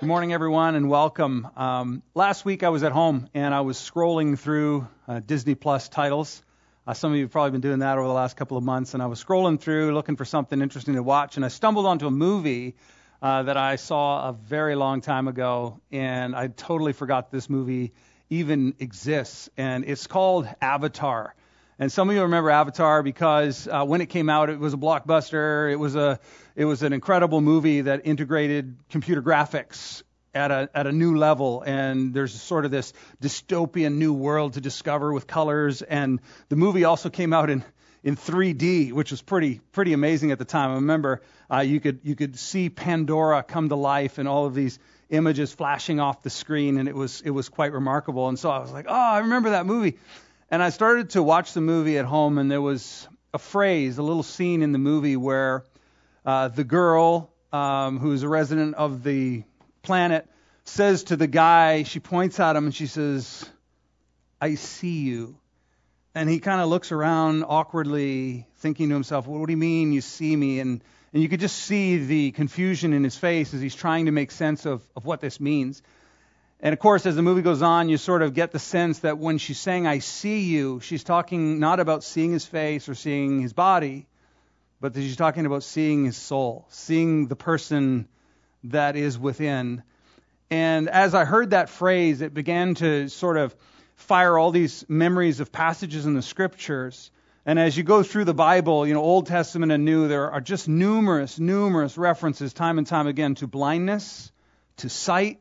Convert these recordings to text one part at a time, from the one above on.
Good morning, everyone, and welcome. Um, last week I was at home and I was scrolling through uh, Disney Plus titles. Uh, some of you have probably been doing that over the last couple of months, and I was scrolling through looking for something interesting to watch, and I stumbled onto a movie uh, that I saw a very long time ago, and I totally forgot this movie even exists, and it's called Avatar. And some of you remember Avatar because uh, when it came out, it was a blockbuster. It was a it was an incredible movie that integrated computer graphics at a at a new level. And there's sort of this dystopian new world to discover with colors. And the movie also came out in in 3D, which was pretty pretty amazing at the time. I remember uh, you could you could see Pandora come to life and all of these images flashing off the screen, and it was it was quite remarkable. And so I was like, oh, I remember that movie. And I started to watch the movie at home, and there was a phrase, a little scene in the movie where uh, the girl, um, who's a resident of the planet, says to the guy, she points at him and she says, I see you. And he kind of looks around awkwardly, thinking to himself, well, What do you mean you see me? And, and you could just see the confusion in his face as he's trying to make sense of, of what this means. And of course, as the movie goes on, you sort of get the sense that when she's saying, I see you, she's talking not about seeing his face or seeing his body, but that she's talking about seeing his soul, seeing the person that is within. And as I heard that phrase, it began to sort of fire all these memories of passages in the scriptures. And as you go through the Bible, you know, Old Testament and New, there are just numerous, numerous references time and time again to blindness, to sight,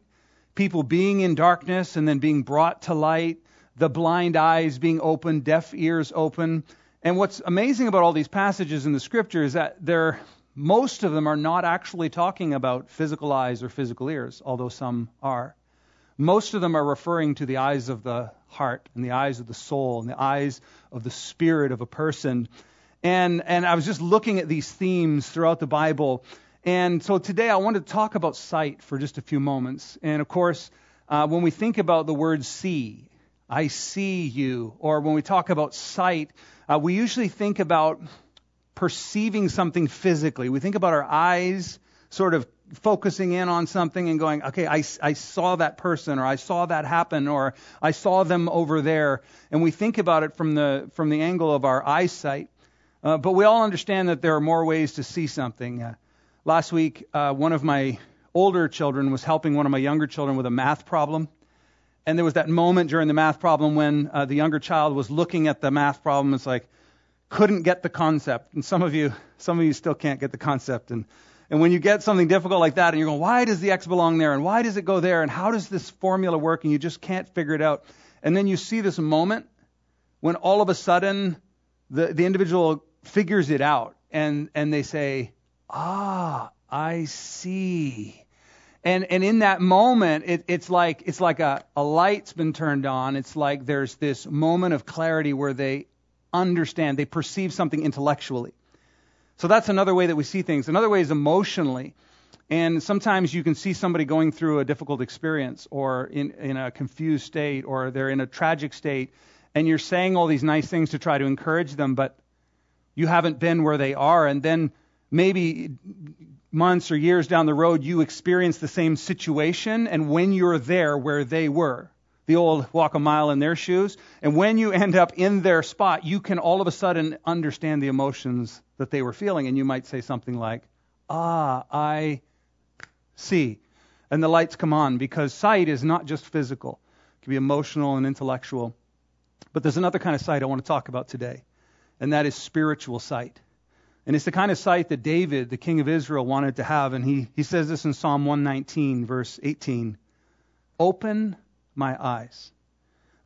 people being in darkness and then being brought to light, the blind eyes being opened, deaf ears open. And what's amazing about all these passages in the scripture is that they're most of them are not actually talking about physical eyes or physical ears, although some are. Most of them are referring to the eyes of the heart and the eyes of the soul and the eyes of the spirit of a person. And and I was just looking at these themes throughout the Bible and so today I want to talk about sight for just a few moments. And of course, uh, when we think about the word see, I see you, or when we talk about sight, uh, we usually think about perceiving something physically. We think about our eyes sort of focusing in on something and going, okay, I, I saw that person, or I saw that happen, or I saw them over there. And we think about it from the, from the angle of our eyesight. Uh, but we all understand that there are more ways to see something. Last week, uh, one of my older children was helping one of my younger children with a math problem. And there was that moment during the math problem when uh, the younger child was looking at the math problem. It's like, couldn't get the concept. And some of you, some of you still can't get the concept. And, and when you get something difficult like that and you're going, why does the X belong there? And why does it go there? And how does this formula work? And you just can't figure it out. And then you see this moment when all of a sudden the, the individual figures it out and, and they say, ah, I see. And and in that moment, it, it's like it's like a, a light's been turned on. It's like there's this moment of clarity where they understand, they perceive something intellectually. So that's another way that we see things. Another way is emotionally. And sometimes you can see somebody going through a difficult experience or in, in a confused state or they're in a tragic state and you're saying all these nice things to try to encourage them, but you haven't been where they are. And then maybe months or years down the road, you experience the same situation, and when you're there where they were, the old walk a mile in their shoes, and when you end up in their spot, you can all of a sudden understand the emotions that they were feeling, and you might say something like, Ah, I see. And the lights come on because sight is not just physical, it can be emotional and intellectual. But there's another kind of sight I want to talk about today, and that is spiritual sight. And it's the kind of sight that David, the king of Israel, wanted to have. And he, he says this in Psalm 119, verse 18 Open my eyes,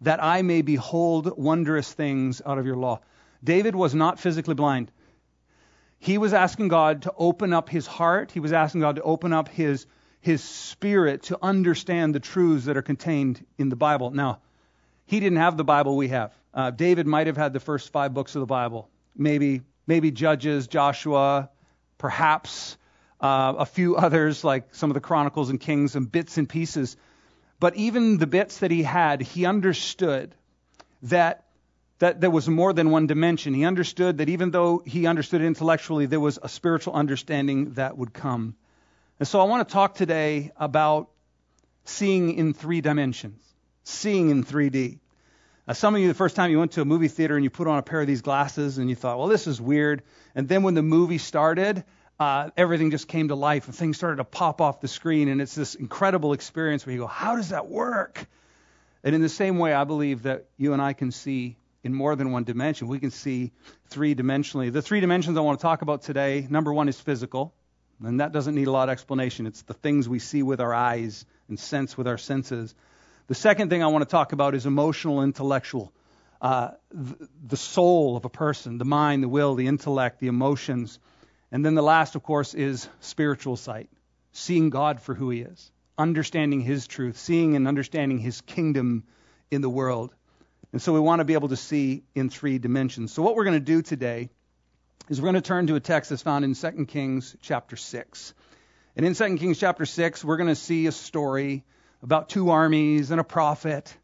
that I may behold wondrous things out of your law. David was not physically blind. He was asking God to open up his heart. He was asking God to open up his, his spirit to understand the truths that are contained in the Bible. Now, he didn't have the Bible we have. Uh, David might have had the first five books of the Bible, maybe maybe Judges, Joshua, perhaps uh, a few others like some of the Chronicles and Kings and bits and pieces. But even the bits that he had, he understood that that there was more than one dimension. He understood that even though he understood intellectually, there was a spiritual understanding that would come. And so I want to talk today about seeing in three dimensions, seeing in 3D. Uh, some of you, the first time you went to a movie theater and you put on a pair of these glasses and you thought, well, this is weird. And then when the movie started, uh, everything just came to life and things started to pop off the screen. And it's this incredible experience where you go, how does that work? And in the same way, I believe that you and I can see in more than one dimension. We can see three dimensionally. The three dimensions I want to talk about today number one is physical, and that doesn't need a lot of explanation. It's the things we see with our eyes and sense with our senses. The second thing I want to talk about is emotional, intellectual. Uh, the, soul of a person, the mind, the will, the intellect, the emotions. And then the last, of course, is spiritual sight, seeing God for who He is, understanding His truth, seeing and understanding His kingdom in the world. And so we want to be able to see in three dimensions. So what we're going to do today is we're going to turn to a text that's found in 2 Kings chapter 6. And in 2 Kings chapter 6, we're going to see a story about two armies and a prophet.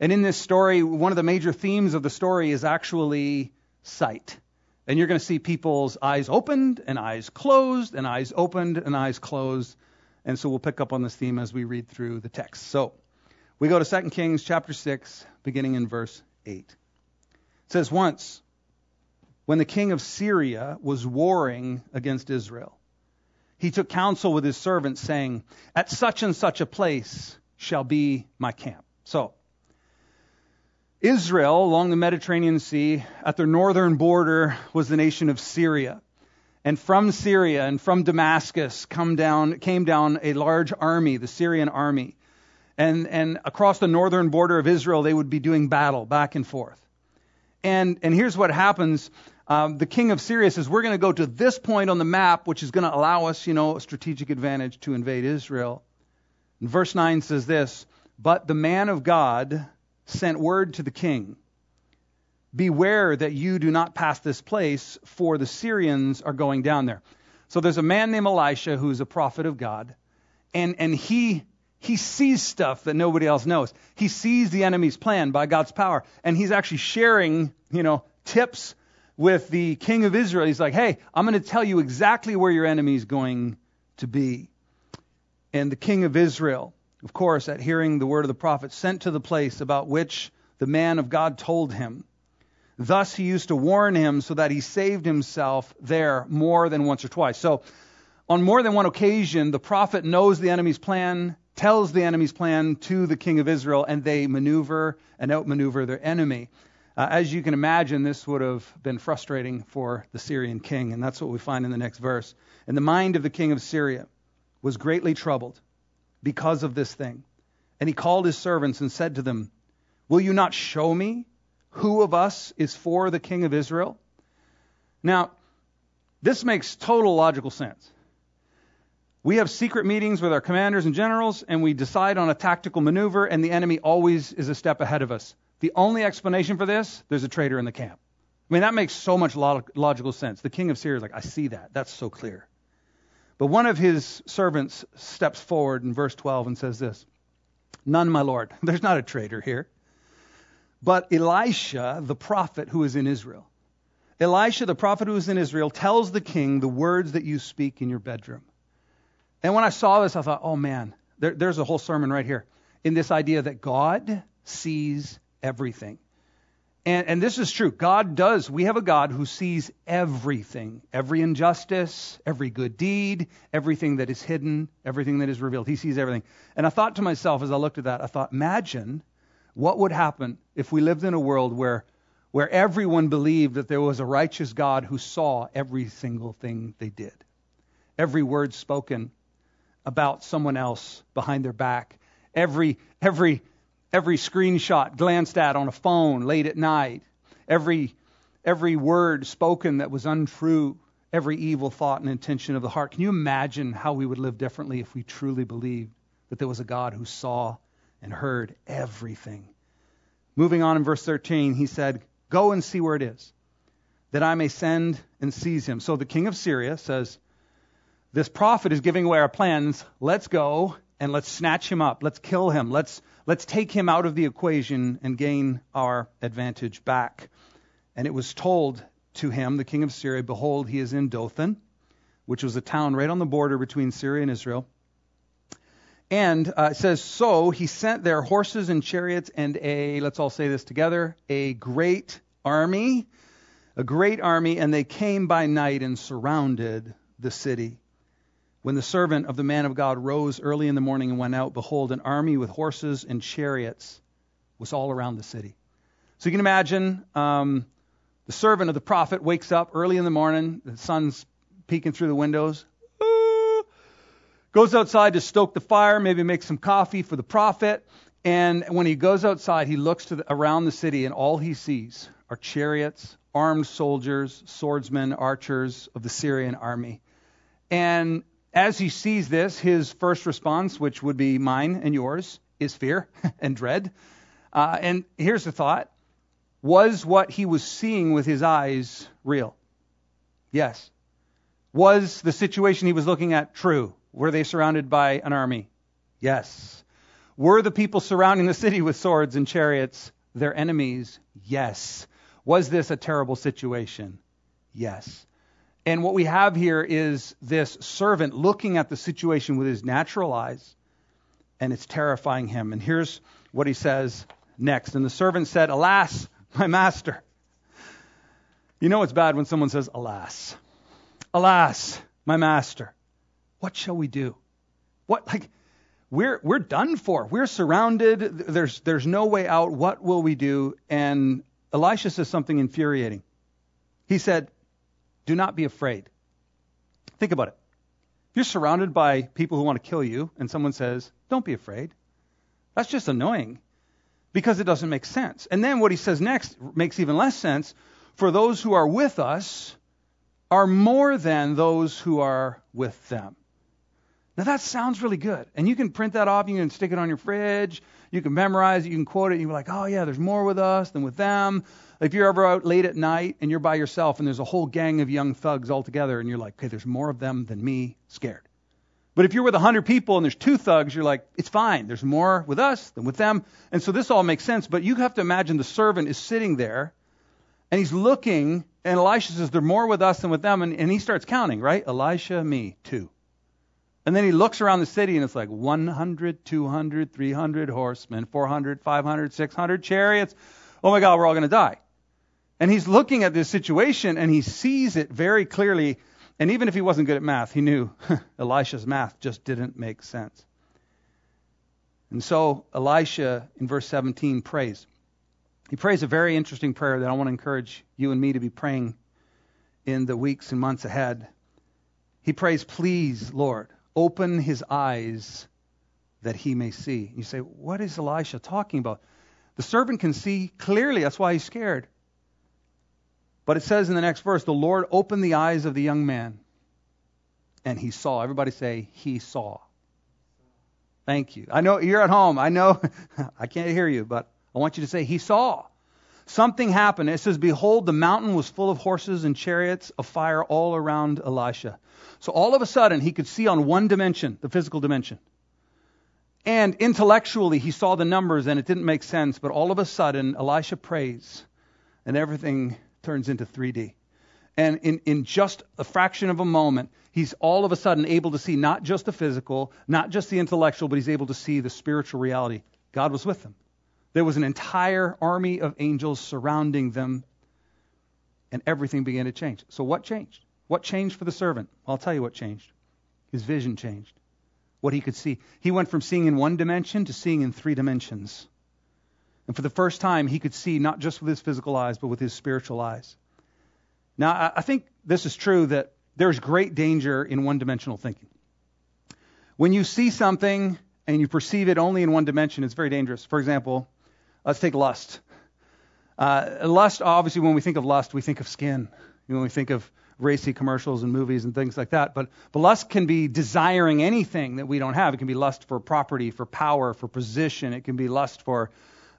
And in this story, one of the major themes of the story is actually sight. And you're going to see people's eyes opened and eyes closed and eyes opened and eyes closed. And so we'll pick up on this theme as we read through the text. So we go to 2 Kings chapter 6, beginning in verse 8. It says, Once, when the king of Syria was warring against Israel, he took counsel with his servants, saying, At such and such a place shall be my camp. So, Israel, along the Mediterranean Sea, at their northern border, was the nation of Syria. And from Syria and from Damascus come down, came down a large army, the Syrian army and, and across the northern border of Israel, they would be doing battle back and forth. And, and here's what happens. Um, the king of Syria says, We're going to go to this point on the map, which is going to allow us, you know, a strategic advantage to invade Israel. And verse 9 says this But the man of God sent word to the king Beware that you do not pass this place, for the Syrians are going down there. So there's a man named Elisha who's a prophet of God, and, and he he sees stuff that nobody else knows. He sees the enemy's plan by God's power, and he's actually sharing, you know, tips with the king of Israel. He's like, "Hey, I'm going to tell you exactly where your enemy is going to be." And the king of Israel, of course, at hearing the word of the prophet, sent to the place about which the man of God told him. Thus he used to warn him so that he saved himself there more than once or twice. So, on more than one occasion, the prophet knows the enemy's plan tells the enemy's plan to the king of Israel, and they maneuver and outmaneuver their enemy. Uh, as you can imagine, this would have been frustrating for the Syrian king, and that's what we find in the next verse. In the mind of the king of Syria was greatly troubled because of this thing. And he called his servants and said to them, Will you not show me who of us is for the king of Israel? Now, this makes total logical sense. We have secret meetings with our commanders and generals, and we decide on a tactical maneuver, and the enemy always is a step ahead of us. The only explanation for this, there's a traitor in the camp. I mean, that makes so much logical sense. The king of Syria is like, I see that. That's so clear. But one of his servants steps forward in verse 12 and says this None, my lord. There's not a traitor here. But Elisha, the prophet who is in Israel, Elisha, the prophet who is in Israel, tells the king the words that you speak in your bedroom. And when I saw this, I thought, oh man, there, there's a whole sermon right here in this idea that God sees everything. And, and this is true. God does. We have a God who sees everything every injustice, every good deed, everything that is hidden, everything that is revealed. He sees everything. And I thought to myself as I looked at that, I thought, imagine what would happen if we lived in a world where, where everyone believed that there was a righteous God who saw every single thing they did, every word spoken, about someone else behind their back. Every, every, every screenshot glanced at on a phone late at night. Every, every word spoken that was untrue. Every evil thought and intention of the heart. Can you imagine how we would live differently if we truly believed that there was a God who saw and heard everything? Moving on in verse 13, he said, Go and see where it is, that I may send and seize him. So the king of Syria says, This prophet is giving away our plans. Let's go and let's snatch him up. Let's kill him. Let's, let's take him out of the equation and gain our advantage back. And it was told to him, the king of Syria, Behold, he is in Dothan, which was a town right on the border between Syria and Israel. And uh, it says, So he sent their horses and chariots and a, let's all say this together, a great army, a great army, and they came by night and surrounded the city. When the servant of the man of God rose early in the morning and went out, behold, an army with horses and chariots was all around the city. So you can imagine um, the servant of the prophet wakes up early in the morning, the sun's peeking through the windows goes outside to stoke the fire, maybe make some coffee for the prophet. And when he goes outside, he looks the, around the city, and all he sees are chariots, armed soldiers, swordsmen, archers of the Syrian army. And as he sees this, his first response, which would be mine and yours, is fear and dread. Uh, and here's the thought Was what he was seeing with his eyes real? Yes. Was the situation he was looking at true? Were they surrounded by an army? Yes. Were the people surrounding the city with swords and chariots their enemies? Yes. Was this a terrible situation? Yes. And what we have here is this servant looking at the situation with his natural eyes, and it's terrifying him. And here's what he says next. And the servant said, Alas, my master. You know it's bad when someone says, Alas. Alas, my master. What shall we do? What like we're we're done for. We're surrounded. There's there's no way out. What will we do? And Elisha says something infuriating. He said, "Do not be afraid." Think about it. If you're surrounded by people who want to kill you and someone says, "Don't be afraid." That's just annoying because it doesn't make sense. And then what he says next makes even less sense. For those who are with us are more than those who are with them. Now that sounds really good. And you can print that off, you can stick it on your fridge, you can memorize it, you can quote it, and you're like, oh yeah, there's more with us than with them. If you're ever out late at night and you're by yourself and there's a whole gang of young thugs all together and you're like, okay, there's more of them than me, scared. But if you're with a hundred people and there's two thugs, you're like, it's fine. There's more with us than with them. And so this all makes sense. But you have to imagine the servant is sitting there and he's looking, and Elisha says, there's more with us than with them. And, and he starts counting, right? Elisha, me, two. And then he looks around the city and it's like 100, 200, 300 horsemen, 400, 500, 600 chariots. Oh my God, we're all going to die. And he's looking at this situation and he sees it very clearly. And even if he wasn't good at math, he knew Elisha's math just didn't make sense. And so Elisha, in verse 17, prays. He prays a very interesting prayer that I want to encourage you and me to be praying in the weeks and months ahead. He prays, Please, Lord, open his eyes that he may see. You say, what is Elisha talking about? The servant can see clearly. That's why he's scared. But it says in the next verse, the Lord opened the eyes of the young man, and he saw. Everybody say, he saw. Thank you. I know you're at home. I know I can't hear you, but I want you to say, he saw. Something happened. It says, Behold, the mountain was full of horses and chariots of fire all around Elisha. So all of a sudden, he could see on one dimension, the physical dimension. And intellectually, he saw the numbers and it didn't make sense. But all of a sudden, Elisha prays and everything turns into 3D. And in, in just a fraction of a moment, he's all of a sudden able to see not just the physical, not just the intellectual, but he's able to see the spiritual reality. God was with them. There was an entire army of angels surrounding them, and everything began to change. So, what changed? What changed for the servant? I'll tell you what changed. His vision changed. What he could see. He went from seeing in one dimension to seeing in three dimensions. And for the first time, he could see not just with his physical eyes, but with his spiritual eyes. Now, I think this is true that there's great danger in one dimensional thinking. When you see something and you perceive it only in one dimension, it's very dangerous. For example, let's take lust. Uh, lust, obviously, when we think of lust, we think of skin. You know, When we think of racy commercials and movies and things like that. But, but lust can be desiring anything that we don't have. It can be lust for property, for power, for position. It can be lust for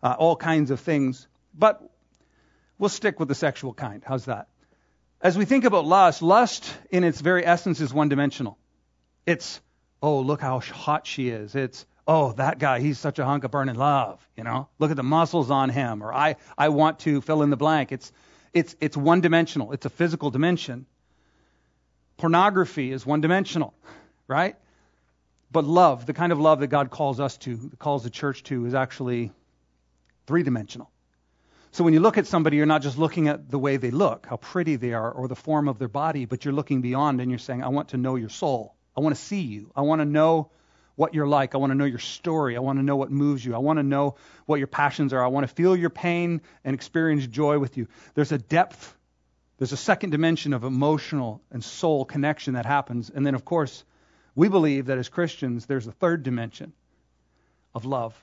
uh, all kinds of things. But we'll stick with the sexual kind. How's that? As we think about lust, lust in its very essence is one dimensional. It's, oh, look how hot she is. It's, oh, that guy, he's such a hunk of burning love. You know, look at the muscles on him. Or I, I want to fill in the blank. It's, it's, it's one dimensional. It's a physical dimension. Pornography is one dimensional, right? But love, the kind of love that God calls us to, calls the church to, is actually three dimensional. So when you look at somebody, you're not just looking at the way they look, how pretty they are, or the form of their body, but you're looking beyond and you're saying, I want to know your soul. I want to see you. I want to know what you're like. I want to know your story. I want to know what moves you. I want to know what your passions are. I want to feel your pain and experience joy with you. There's a depth, there's a second dimension of emotional and soul connection that happens. And then, of course, we believe that as Christians, there's a third dimension of love.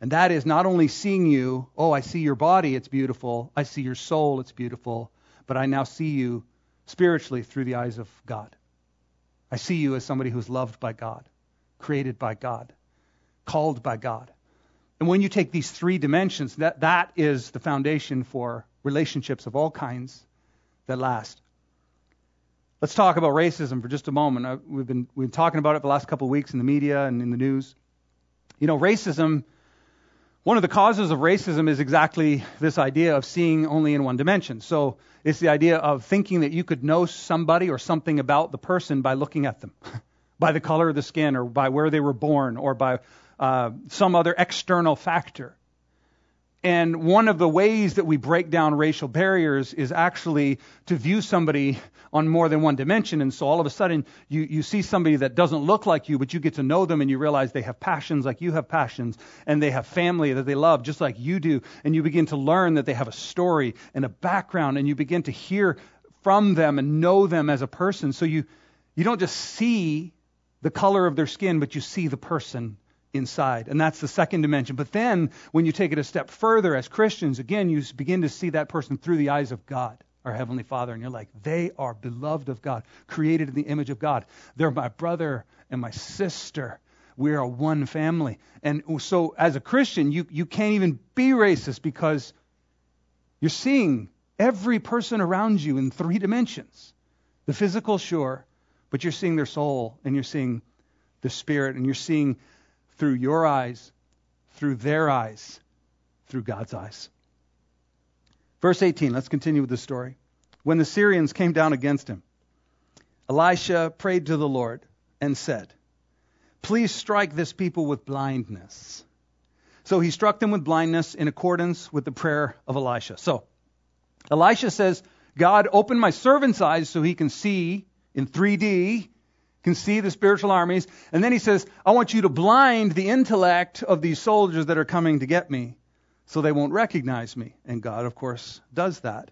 And that is not only seeing you, oh, I see your body, it's beautiful. I see your soul, it's beautiful. But I now see you spiritually through the eyes of God. I see you as somebody who's loved by God, created by God, called by God. And when you take these three dimensions, that, that is the foundation for relationships of all kinds that last. Let's talk about racism for just a moment. Uh, we've been, we've been talking about it for the last couple of weeks in the media and in the news. You know, racism one of the causes of racism is exactly this idea of seeing only in one dimension. So it's the idea of thinking that you could know somebody or something about the person by looking at them, by the color of the skin, or by where they were born, or by uh, some other external factor. And one of the ways that we break down racial barriers is actually to view somebody on more than one dimension. And so all of a sudden, you, you see somebody that doesn't look like you, but you get to know them and you realize they have passions like you have passions, and they have family that they love just like you do. And you begin to learn that they have a story and a background, and you begin to hear from them and know them as a person. So you, you don't just see the color of their skin, but you see the person inside. And that's the second dimension. But then, when you take it a step further as Christians, again, you begin to see that person through the eyes of God, our Heavenly Father. And you're like, they are beloved of God, created in the image of God. They're my brother and my sister. We are one family. And so, as a Christian, you, you can't even be racist because you're seeing every person around you in three dimensions the physical, sure, but you're seeing their soul and you're seeing the spirit and you're seeing through your eyes, through their eyes, through God's eyes. Verse 18, let's continue with the story. When the Syrians came down against him, Elisha prayed to the Lord and said, Please strike this people with blindness. So he struck them with blindness in accordance with the prayer of Elisha. So Elisha says, God, open my servant's eyes so he can see in 3D can see the spiritual armies. And then he says, I want you to blind the intellect of these soldiers that are coming to get me so they won't recognize me. And God, of course, does that.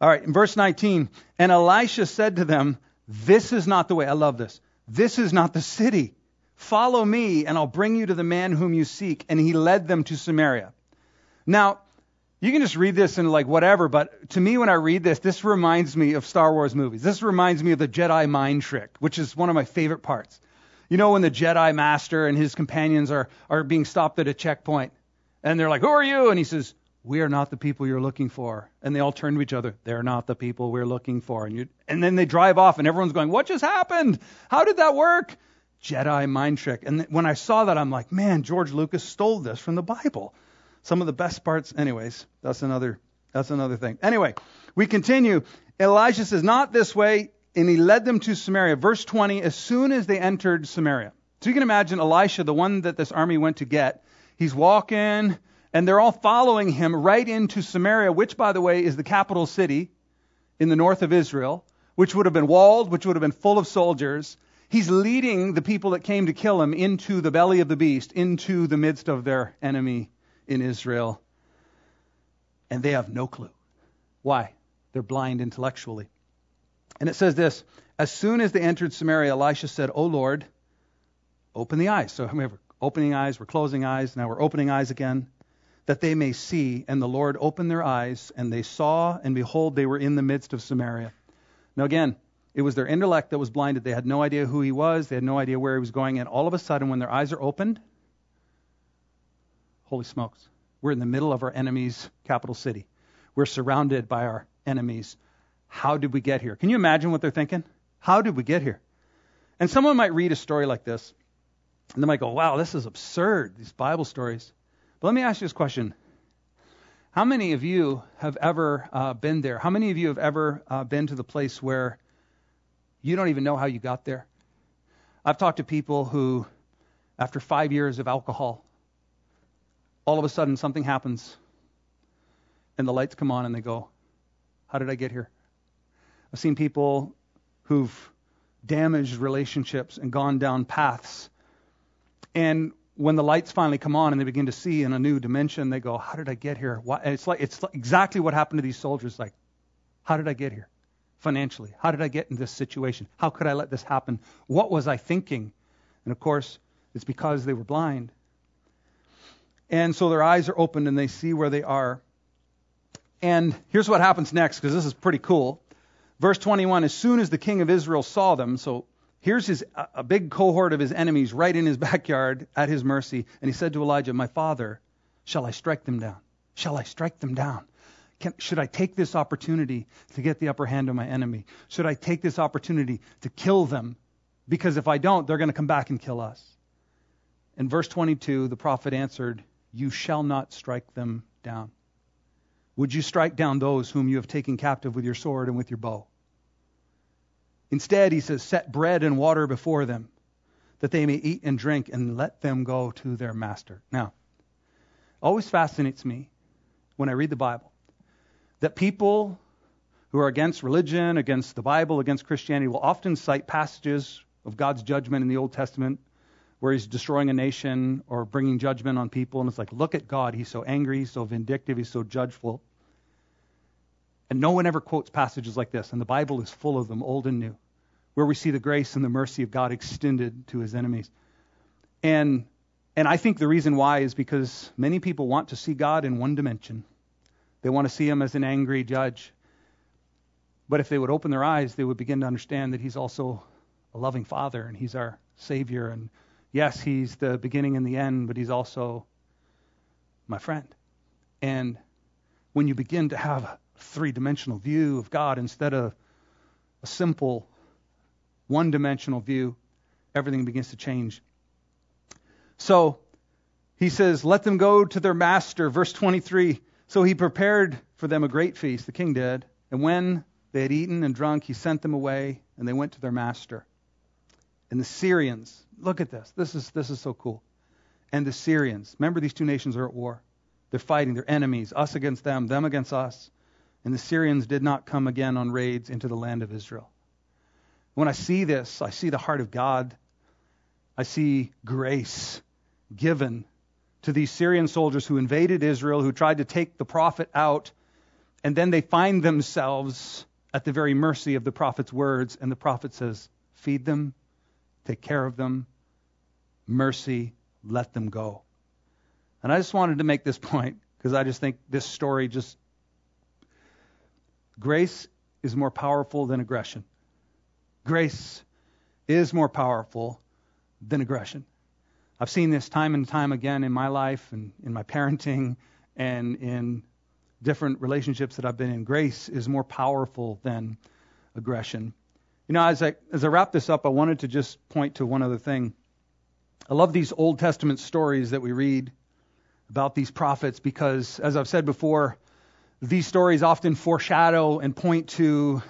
All right, in verse 19, and Elisha said to them, This is not the way. I love this. This is not the city. Follow me, and I'll bring you to the man whom you seek. And he led them to Samaria. Now, you can just read this and like whatever, but to me when I read this, this reminds me of Star Wars movies. This reminds me of the Jedi mind trick, which is one of my favorite parts. You know when the Jedi master and his companions are are being stopped at a checkpoint and they're like, "Who are you?" and he says, "We are not the people you're looking for." And they all turn to each other, "They're not the people we're looking for." And you and then they drive off and everyone's going, "What just happened? How did that work?" Jedi mind trick. And when I saw that, I'm like, "Man, George Lucas stole this from the Bible." Some of the best parts, anyways, that's another that's another thing. Anyway, we continue. Elijah says, Not this way, and he led them to Samaria. Verse 20, as soon as they entered Samaria. So you can imagine Elisha, the one that this army went to get, he's walking, and they're all following him right into Samaria, which, by the way, is the capital city in the north of Israel, which would have been walled, which would have been full of soldiers. He's leading the people that came to kill him into the belly of the beast, into the midst of their enemy in Israel, and they have no clue. Why? They're blind intellectually. And it says this As soon as they entered Samaria, Elisha said, O Lord, open the eyes. So we're opening eyes, we're closing eyes, now we're opening eyes again, that they may see. And the Lord opened their eyes, and they saw, and behold, they were in the midst of Samaria. Now again, it was their intellect that was blinded. They had no idea who he was, they had no idea where he was going, and all of a sudden, when their eyes are opened, Holy smokes. We're in the middle of our enemy's capital city. We're surrounded by our enemies. How did we get here? Can you imagine what they're thinking? How did we get here? And someone might read a story like this, and they might go, wow, this is absurd, these Bible stories. But let me ask you this question. How many of you have ever uh, been there? How many of you have ever uh, been to the place where you don't even know how you got there? I've talked to people who, after five years of alcohol, all of a sudden something happens and the lights come on and they go, How did I get here? I've seen people who've damaged relationships and gone down paths. And when the lights finally come on and they begin to see in a new dimension, they go, "How did I get here?" It's like it's exactly what happened to these soldiers. Like, how did I get here? Financially, how did I get in this situation? How could I let this happen? What was I thinking? And of course, it's because they were blind. And so their eyes are opened and they see where they are. And here's what happens next, because this is pretty cool. Verse 21 As soon as the king of Israel saw them, so here's his, a big cohort of his enemies right in his backyard at his mercy, and he said to Elijah, My father, shall I strike them down? Shall I strike them down? Can, should I take this opportunity to get the upper hand of my enemy? Should I take this opportunity to kill them? Because if I don't, they're going to come back and kill us. In verse 22, the prophet answered, You shall not strike them down. Would you strike down those whom you have taken captive with your sword and with your bow? Instead, he says, set bread and water before them, that they may eat and drink, and let them go to their master. Now, always fascinates me when I read the Bible that people who are against religion, against the Bible, against Christianity will often cite passages of God's judgment in the Old Testament where he's destroying a nation or bringing judgment on people. And it's like, look at God. He's so angry, he's so vindictive, he's so judgeful. And no one ever quotes passages like this, and the Bible is full of them, old and new, where we see the grace and the mercy of God extended to his enemies. And and I think the reason why is because many people want to see God in one dimension. They want to see him as an angry judge. But if they would open their eyes, they would begin to understand that he's also a loving father and he's our savior and yes, he's the beginning and the end, but he's also my friend. And when you begin to have a three dimensional view of God instead of a simple one dimensional view, everything begins to change. So he says, Let them go to their master. Verse 23 So he prepared for them a great feast, the king did. And when they had eaten and drunk, he sent them away, and they went to their master. And the Syrians, look at this. This is, this is so cool. And the Syrians, remember these two nations are at war. They're fighting, they're enemies, us against them, them against us. And the Syrians did not come again on raids into the land of Israel. When I see this, I see the heart of God. I see grace given to these Syrian soldiers who invaded Israel, who tried to take the prophet out, and then they find themselves at the very mercy of the prophet's words, and the prophet says, Feed them, take care of them, mercy, let them go. And I just wanted to make this point because I just think this story just. Grace is more powerful than aggression. Grace is more powerful than aggression. I've seen this time and time again in my life and in my parenting and in different relationships that I've been in. Grace is more powerful than aggression. You know, as I as I wrap this up, I wanted to just point to one other thing. I love these Old Testament stories that we read about these prophets because, as I've said before, these stories often foreshadow and point to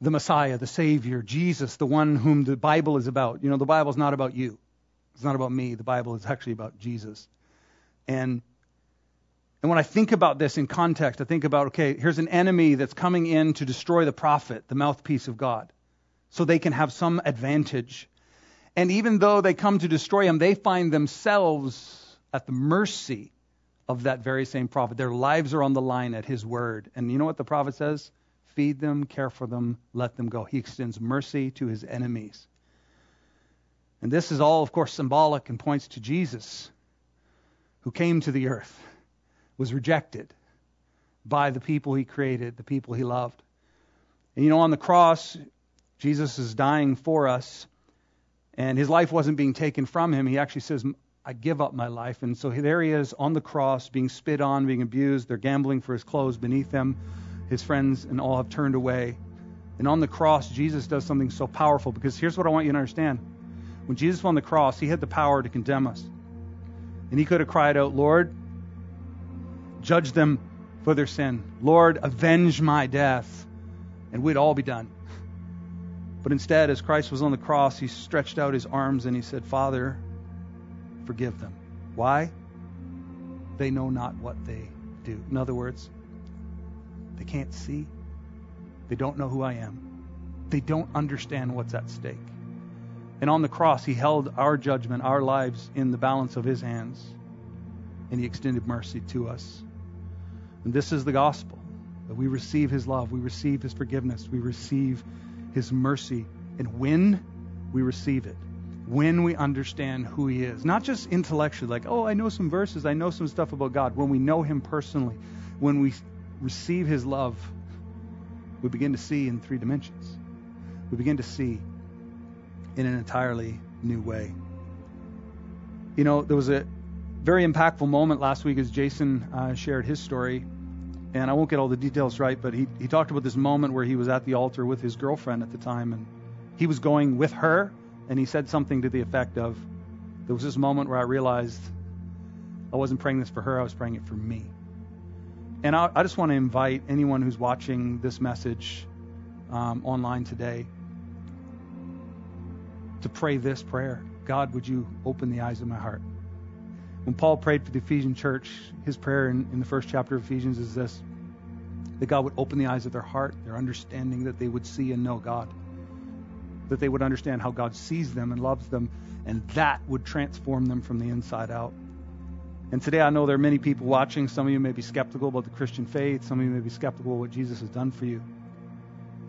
the Messiah, the Savior, Jesus, the one whom the Bible is about. You know, the Bible is not about you. It's not about me. The Bible is actually about Jesus. And and when I think about this in context, I think about okay, here's an enemy that's coming in to destroy the prophet, the mouthpiece of God so they can have some advantage. And even though they come to destroy him, they find themselves at the mercy of that very same prophet. Their lives are on the line at his word. And you know what the prophet says? Feed them, care for them, let them go. He extends mercy to his enemies. And this is all, of course, symbolic and points to Jesus, who came to the earth, was rejected by the people he created, the people he loved. And you know, on the cross, Jesus is dying for us, and his life wasn't being taken from him. He actually says, I give up my life. And so there he is on the cross, being spit on, being abused. They're gambling for his clothes beneath him. His friends and all have turned away. And on the cross, Jesus does something so powerful because here's what I want you to understand. When Jesus was on the cross, he had the power to condemn us. And he could have cried out, Lord, judge them for their sin. Lord, avenge my death. And we'd all be done. But instead, as Christ was on the cross, he stretched out his arms and he said, Father, forgive them. Why? They know not what they do. In other words, they can't see. They don't know who I am. They don't understand what's at stake. And on the cross, he held our judgment, our lives in the balance of his hands, and he extended mercy to us. And this is the gospel that we receive his love, we receive his forgiveness, we receive his mercy. And when we receive it, when we understand who He is. Not just intellectually, like, oh, I know some verses, I know some stuff about God. When we know Him personally, when we receive His love, we begin to see in three dimensions. We begin to see in an entirely new way. You know, there was a very impactful moment last week as Jason uh, shared his story. And I won't get all the details right, but he, he talked about this moment where he was at the altar with his girlfriend at the time. And he was going with her and he said something to the effect of, There was this moment where I realized I wasn't praying this for her, I was praying it for me. And I, I just want to invite anyone who's watching this message um, online today to pray this prayer God, would you open the eyes of my heart? When Paul prayed for the Ephesian church, his prayer in, in the first chapter of Ephesians is this that God would open the eyes of their heart, their understanding, that they would see and know God that they would understand how God sees them and loves them, and that would transform them from the inside out. And today I know there are many people watching. Some of you may be skeptical about the Christian faith, some of you may be skeptical of what Jesus has done for you.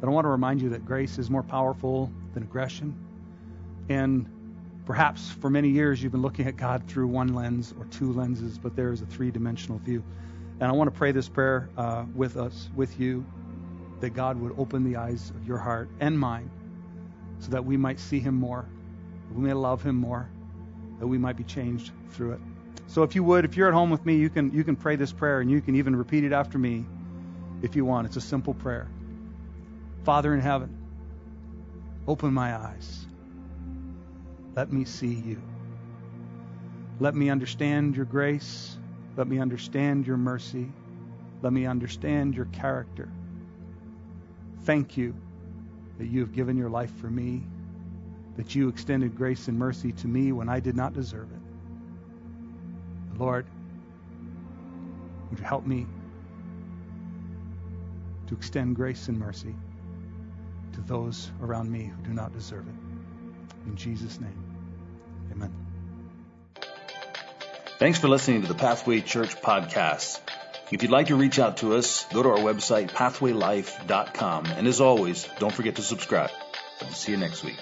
But I want to remind you that grace is more powerful than aggression. And perhaps for many years you've been looking at God through one lens or two lenses, but there is a three dimensional view. And I want to pray this prayer uh, with us, with you, that God would open the eyes of your heart and mine so that we might see him more, we may love him more, that we might be changed through it. So if you would, if you're at home with me, you can you can pray this prayer and you can even repeat it after me if you want. It's a simple prayer. Father in heaven, open my eyes. Let me see you. Let me understand your grace. Let me understand your mercy. Let me understand your character. Thank you that you have given your life for me, that you extended grace and mercy to me when I did not deserve it. Lord, would you help me to extend grace and mercy to those around me who do not deserve it? In Jesus' name, Thanks for listening to the Pathway Church podcast. If you'd like to reach out to us, go to our website, pathwaylife.com. And as always, don't forget to subscribe. See you next week.